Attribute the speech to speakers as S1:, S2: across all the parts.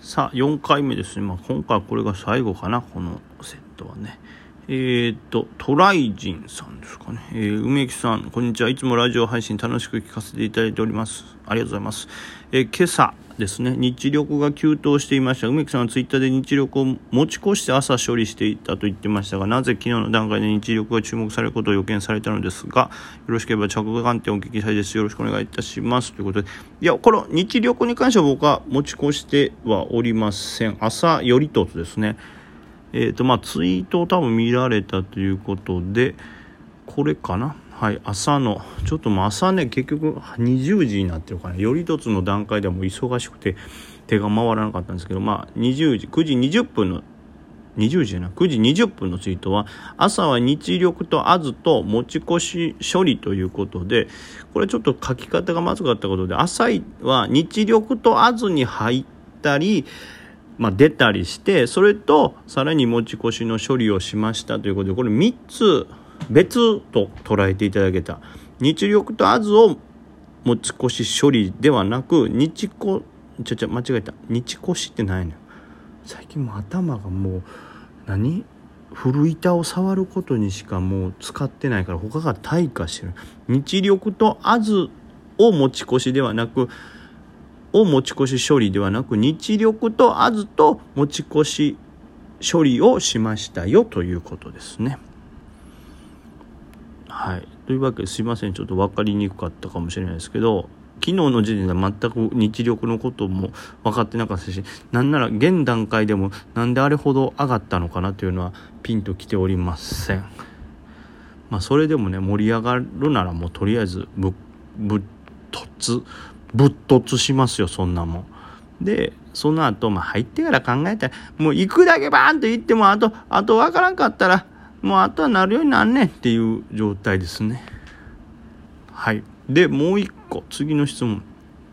S1: さあ4回目ですね、まあ、今回これが最後かなこのセットはね。えー、っとトライジンさんですかね、えー、梅木さんこんにちは。いつもラジオ配信楽しく聞かせていただいております。ありがとうございます、えー、今朝ですね。日力が急騰していました。梅木さんはツイッターで日力を持ち越して朝処理していたと言ってましたがなぜ昨日の段階で日力が注目されることを予見されたのですがよろしければ着眼点をお聞きしたいです。よろしくお願いいたします。ということで。いやこの日力に関しては僕は持ち越してはおりません。朝よりとですね。えっ、ー、とまあツイートを多分見られたということでこれかな？はい、朝のちょっともう朝ね結局20時になってるからより一つの段階ではもう忙しくて手が回らなかったんですけどまあ20時9時20分の20時じゃない9時20分のツイートは朝は日力とアズと持ち越し処理ということでこれちょっと書き方がまずかったことで朝は日力とアズに入ったりまあ、出たりしてそれとさらに持ち越しの処理をしましたということでこれ3つ別と捉えていただけた。日力とアズを持ち越し処理ではなく日こちょちょ間違えた。日越しってないのよ最近も頭がもう何？古板を触ることにしかもう使ってないから他が退化してる。日力とアズを持ち越しではなくを持ち越し処理ではなく日力とアズと持ち越し処理をしましたよということですね。はい、というわけですいませんちょっと分かりにくかったかもしれないですけど昨日の時点では全く日力のことも分かってなかったしなんなら現段階でもなんであれほど上がったのかなというのはピンときておりません。まあ、それでもね盛り上がるならもうとりあえずぶぶっ突ぶっ突しますよそんなもん。でその後、まあ入ってから考えたらもう行くだけバーンと行ってもあとあと分からんかったらもうあとはなるようになんねんっていう状態ですね。はい。で、もう一個、次の質問。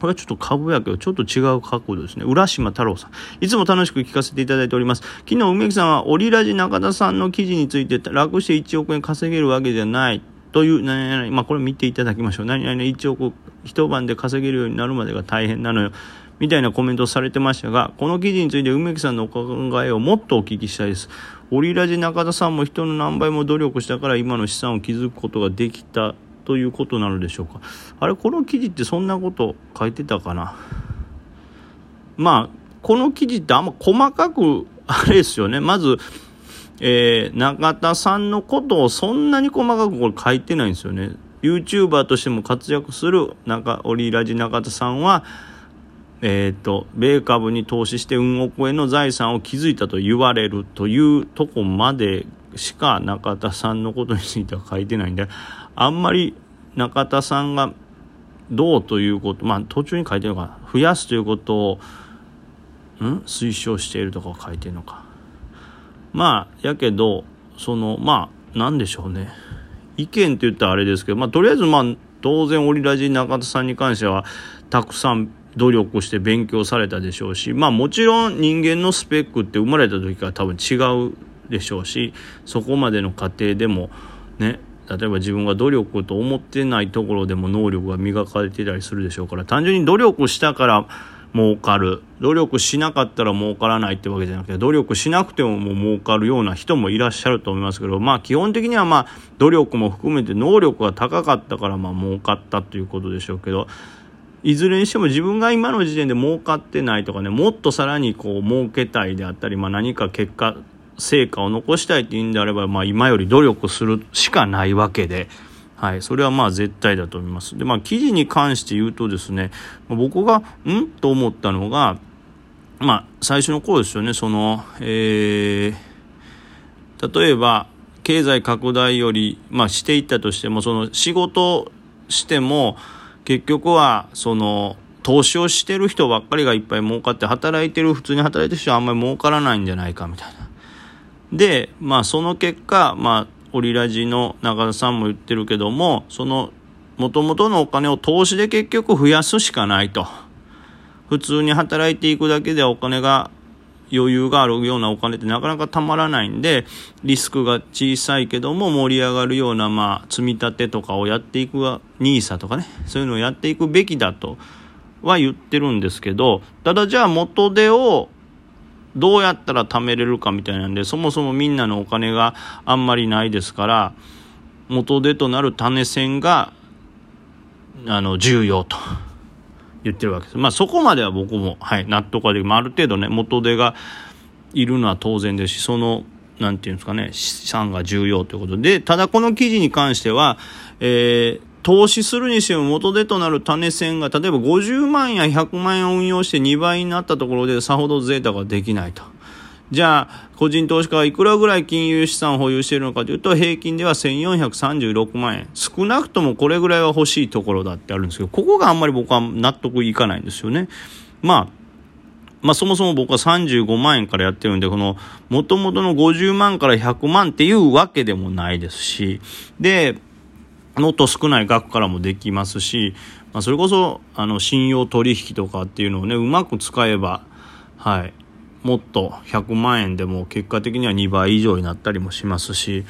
S1: これはちょっと株やけど、ちょっと違う角度ですね。浦島太郎さん。いつも楽しく聞かせていただいております。昨日、梅木さんは、オリラジ中田さんの記事について、楽して1億円稼げるわけじゃない。という、何々、まあ、これ見ていただきましょう。何々1億、一晩で稼げるようになるまでが大変なのよ。みたいなコメントをされてましたが、この記事について梅木さんのお考えをもっとお聞きしたいです。オリラジ中田さんも人の何倍も努力したから今の資産を築くことができたということなのでしょうか。あれ、この記事ってそんなこと書いてたかな？まあ、この記事ってあんま細かく、あれですよね。まず、えー、中田さんのことをそんなに細かくこれ書いてないんですよね。YouTuber としても活躍する中、オリラジ中田さんは、えーと、米株に投資して運億円の財産を築いたと言われるというとこまでしか中田さんのことについては書いてないんであんまり中田さんがどうということまあ途中に書いてるのか増やすということをん？推奨しているとか書いてるのか。まあやけどそのまあなんでしょうね。意見って言ったらあれですけどまあとりあえずまあ当然オリラジ中田さんに関してはたくさん努力して勉強されたでしょうしまあもちろん人間のスペックって生まれた時から多分違うでしょうしそこまでの過程でもね例えば自分が努力と思ってないところでも能力が磨かれてたりするでしょうから単純に努力したから儲かる努力しなかったら儲からないってわけじゃなくて努力しなくてももう儲かるような人もいらっしゃると思いますけどまあ基本的にはまあ努力も含めて能力が高かったからまあ儲かったということでしょうけどいずれにしても自分が今の時点で儲かってないとかねもっとさらにこう儲けたいであったり、まあ、何か結果成果を残したいっていうんであれば、まあ、今より努力するしかないわけで。はい、それはまあ絶対だと思います。で、まあ記事に関して言うとですね、僕が、ん？と思ったのが、まあ最初の頃ですよね、その、えー、例えば経済拡大より、まあしていったとしても、その仕事しても、結局はその投資をしてる人ばっかりがいっぱい儲かって働いてる普通に働いてる人はあんまり儲からないんじゃないかみたいな。でまあその結果まあオリラジの中田さんも言ってるけどもそのもともとのお金を投資で結局増やすしかないと。普通に働いていくだけではお金が余裕があるようなお金ってなかなかたまらないんで、リスクが小さいけども盛り上がるような、まあ、積み立てとかをやっていく、NISA とかね、そういうのをやっていくべきだとは言ってるんですけど、ただじゃあ元手をどうやったら貯めれるかみたいなんで、そもそもみんなのお金があんまりないですから、元手となる種銭が、あの、重要と言ってるわけです。まあそこまでは僕も、はい、納得はできる。まあ、ある程度ね、元手がいるのは当然ですし、その、なんていうんですかね、資産が重要ということで、ただこの記事に関しては、えー、投資するにしても元手となる種銭が例えば50万や100万円を運用して2倍になったところでさほど贅沢ができないと。じゃあ、個人投資家はいくらぐらい金融資産を保有しているのかというと、平均では1436万円。少なくともこれぐらいは欲しいところだってあるんですけど、ここがあんまり僕は納得いかないんですよね。まあ、まあそもそも僕は35万円からやってるんで、この元々の50万から100万っていうわけでもないですし、で、もっと少ない額からもできますし、まあ、それこそあの信用取引とかっていうのをねうまく使えば、はい、もっと100万円でも結果的には2倍以上になったりもしますし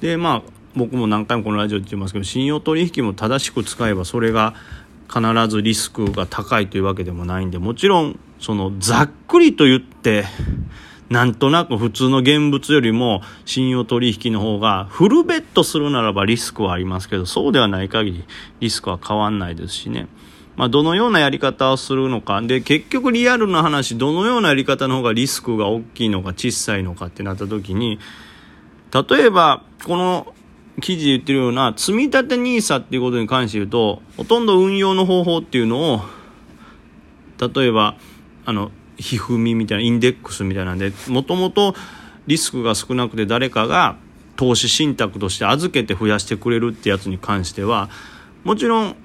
S1: でまあ僕も何回もこのラジオで言ってますけど信用取引も正しく使えばそれが必ずリスクが高いというわけでもないんでもちろんそのざっくりと言ってなんとなく普通の現物よりも信用取引の方がフルベットするならばリスクはありますけど、そうではない限りリスクは変わんないですしね。まあ、どのようなやり方をするのか。で、結局リアルな話、どのようなやり方の方がリスクが大きいのか小さいのかってなった時に、例えば、この記事で言ってるような積立 NISA っていうことに関して言うと、ほとんど運用の方法っていうのを、例えば、あの、ひふみみたいなインデックスみたいなんでもともとリスクが少なくて誰かが投資信託として預けて増やしてくれるってやつに関してはもちろん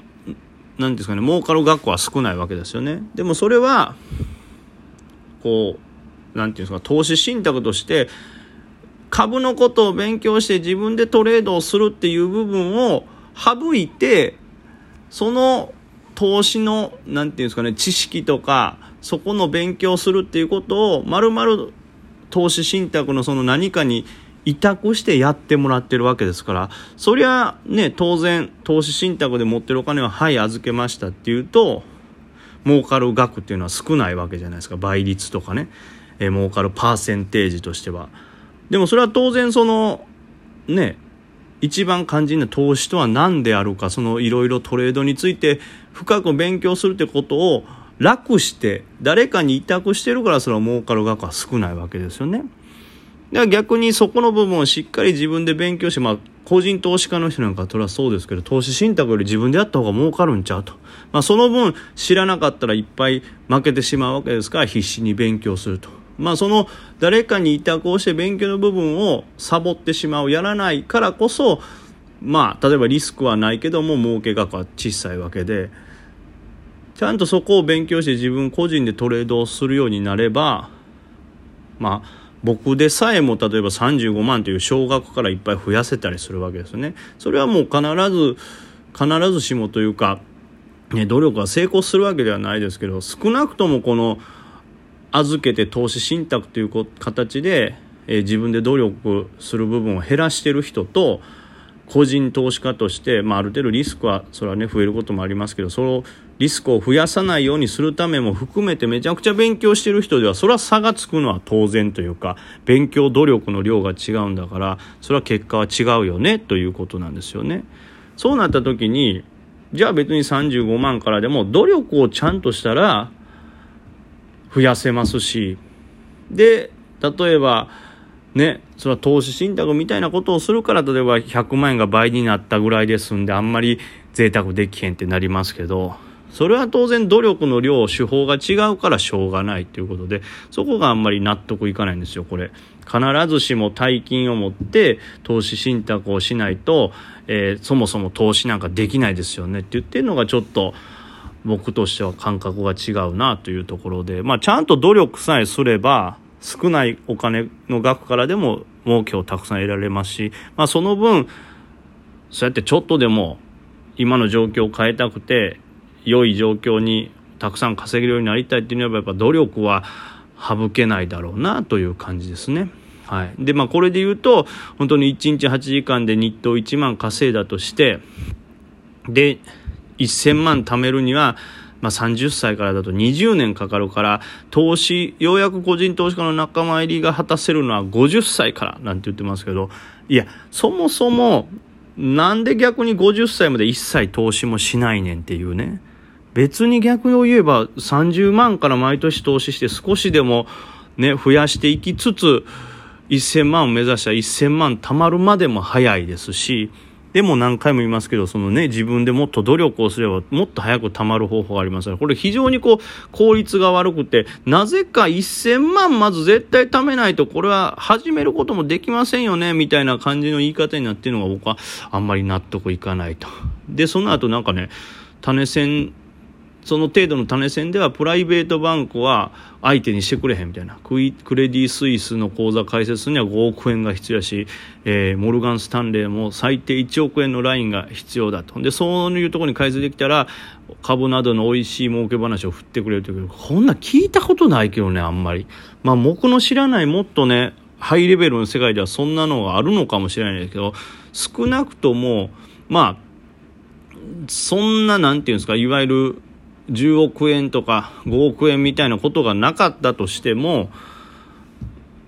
S1: 何ですかね儲かる額は少ないわけですよね。でもそれはこう何て言うんですか投資信託として株のことを勉強して自分でトレードをするっていう部分を省いてその投資の何て言うんですかね知識とかそこの勉強するっていうことをまるまる投資信託のその何かに委託してやってもらってるわけですからそりゃね当然投資信託で持ってるお金ははい預けましたっていうと儲かる額っていうのは少ないわけじゃないですか。倍率とかね、えー、儲かるパーセンテージとしては。でもそれは当然そのね一番肝心な投資とは何であるかそのいろいろトレードについて深く勉強するってことを楽して誰かに委託してるからそれは儲かる額は少ないわけですよね。だから逆にそこの部分をしっかり自分で勉強して、まあ、個人投資家の人なんかそれはそうですけど、投資信託より自分でやった方が儲かるんちゃうと。まあ、その分知らなかったらいっぱい負けてしまうわけですから必死に勉強すると。まあ、その誰かに委託をして勉強の部分をサボってしまう、やらないからこそ、まあ、例えばリスクはないけども儲け額は小さいわけで、ちゃんとそこを勉強して自分個人でトレードをするようになればまあ僕でさえも例えば35万という少額からいっぱい増やせたりするわけですね。それはもう必ず必ずしもというか、ね、努力が成功するわけではないですけど少なくともこの預けて投資信託という形で、えー、自分で努力する部分を減らしてる人と個人投資家として、まあ、ある程度リスクはそれはね増えることもありますけどそのリスクを増やさないようにするためも含めてめちゃくちゃ勉強してる人ではそれは差がつくのは当然というか勉強努力の量が違うんだからそれは結果は違うよねということなんですよね。そうなった時にじゃあ別に35万からでも努力をちゃんとしたら増やせますしで例えばね、それは投資信託みたいなことをするから例えば100万円が倍になったぐらいですんであんまり贅沢できへんってなりますけどそれは当然努力の量手法が違うからしょうがないということでそこがあんまり納得いかないんですよこれ。必ずしも大金を持って投資信託をしないと、えー、そもそも投資なんかできないですよねって言ってるのがちょっと僕としては感覚が違うなというところでまあちゃんと努力さえすれば少ないお金の額からでも儲けをたくさん得られますし、まあ、その分そうやってちょっとでも今の状況を変えたくて良い状況にたくさん稼げるようになりたいっていうのはやっぱ努力は省けないだろうなという感じですね。はい。で、まあこれで言うと、本当に1日8時間で日当1万稼いだとして、で、1000万貯めるには、まあ、30歳からだと20年かかるから投資ようやく個人投資家の仲間入りが果たせるのは50歳からなんて言ってますけどいやそもそもなんで逆に50歳まで一切投資もしないねんっていうね。別に逆を言えば30万から毎年投資して少しでもね増やしていきつつ1000万を目指したら1000万貯まるまでも早いですしでも何回も言いますけどそのね自分でもっと努力をすればもっと早く貯まる方法がありますからこれ非常にこう効率が悪くてなぜか1000万まず絶対貯めないとこれは始めることもできませんよねみたいな感じの言い方になっているのが僕はあんまり納得いかないと。でその後なんかね種銭その程度の種銭ではプライベートバンクは相手にしてくれへんみたいな。クレディ・スイスの口座開設には5億円が必要だし、えー、モルガン・スタンレーも最低1億円のラインが必要だと。でそういうところに開設できたら株などの美味しい儲け話を振ってくれるというけどこんな聞いたことないけどねあんまり。まあ僕の知らないもっとねハイレベルの世界ではそんなのがあるのかもしれないですけど少なくともまあそんななんていうんですかいわゆる10億円とか5億円みたいなことがなかったとしても、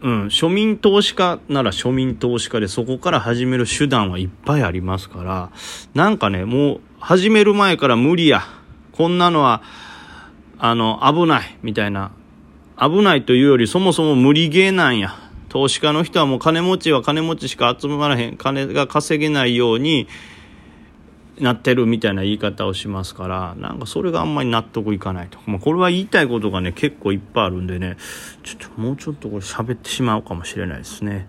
S1: うん、庶民投資家なら庶民投資家でそこから始める手段はいっぱいありますから、なんかね、もう始める前から無理や。こんなのは、あの、危ない、みたいな。危ないというよりそもそも無理ゲーなんや。投資家の人はもう金持ちは金持ちしか集まらへん。金が稼げないように、なってるみたいな言い方をしますからなんかそれがあんまり納得いかないと、まあ、これは言いたいことがね結構いっぱいあるんでねちょっともうちょっとこれ喋ってしまうかもしれないですね。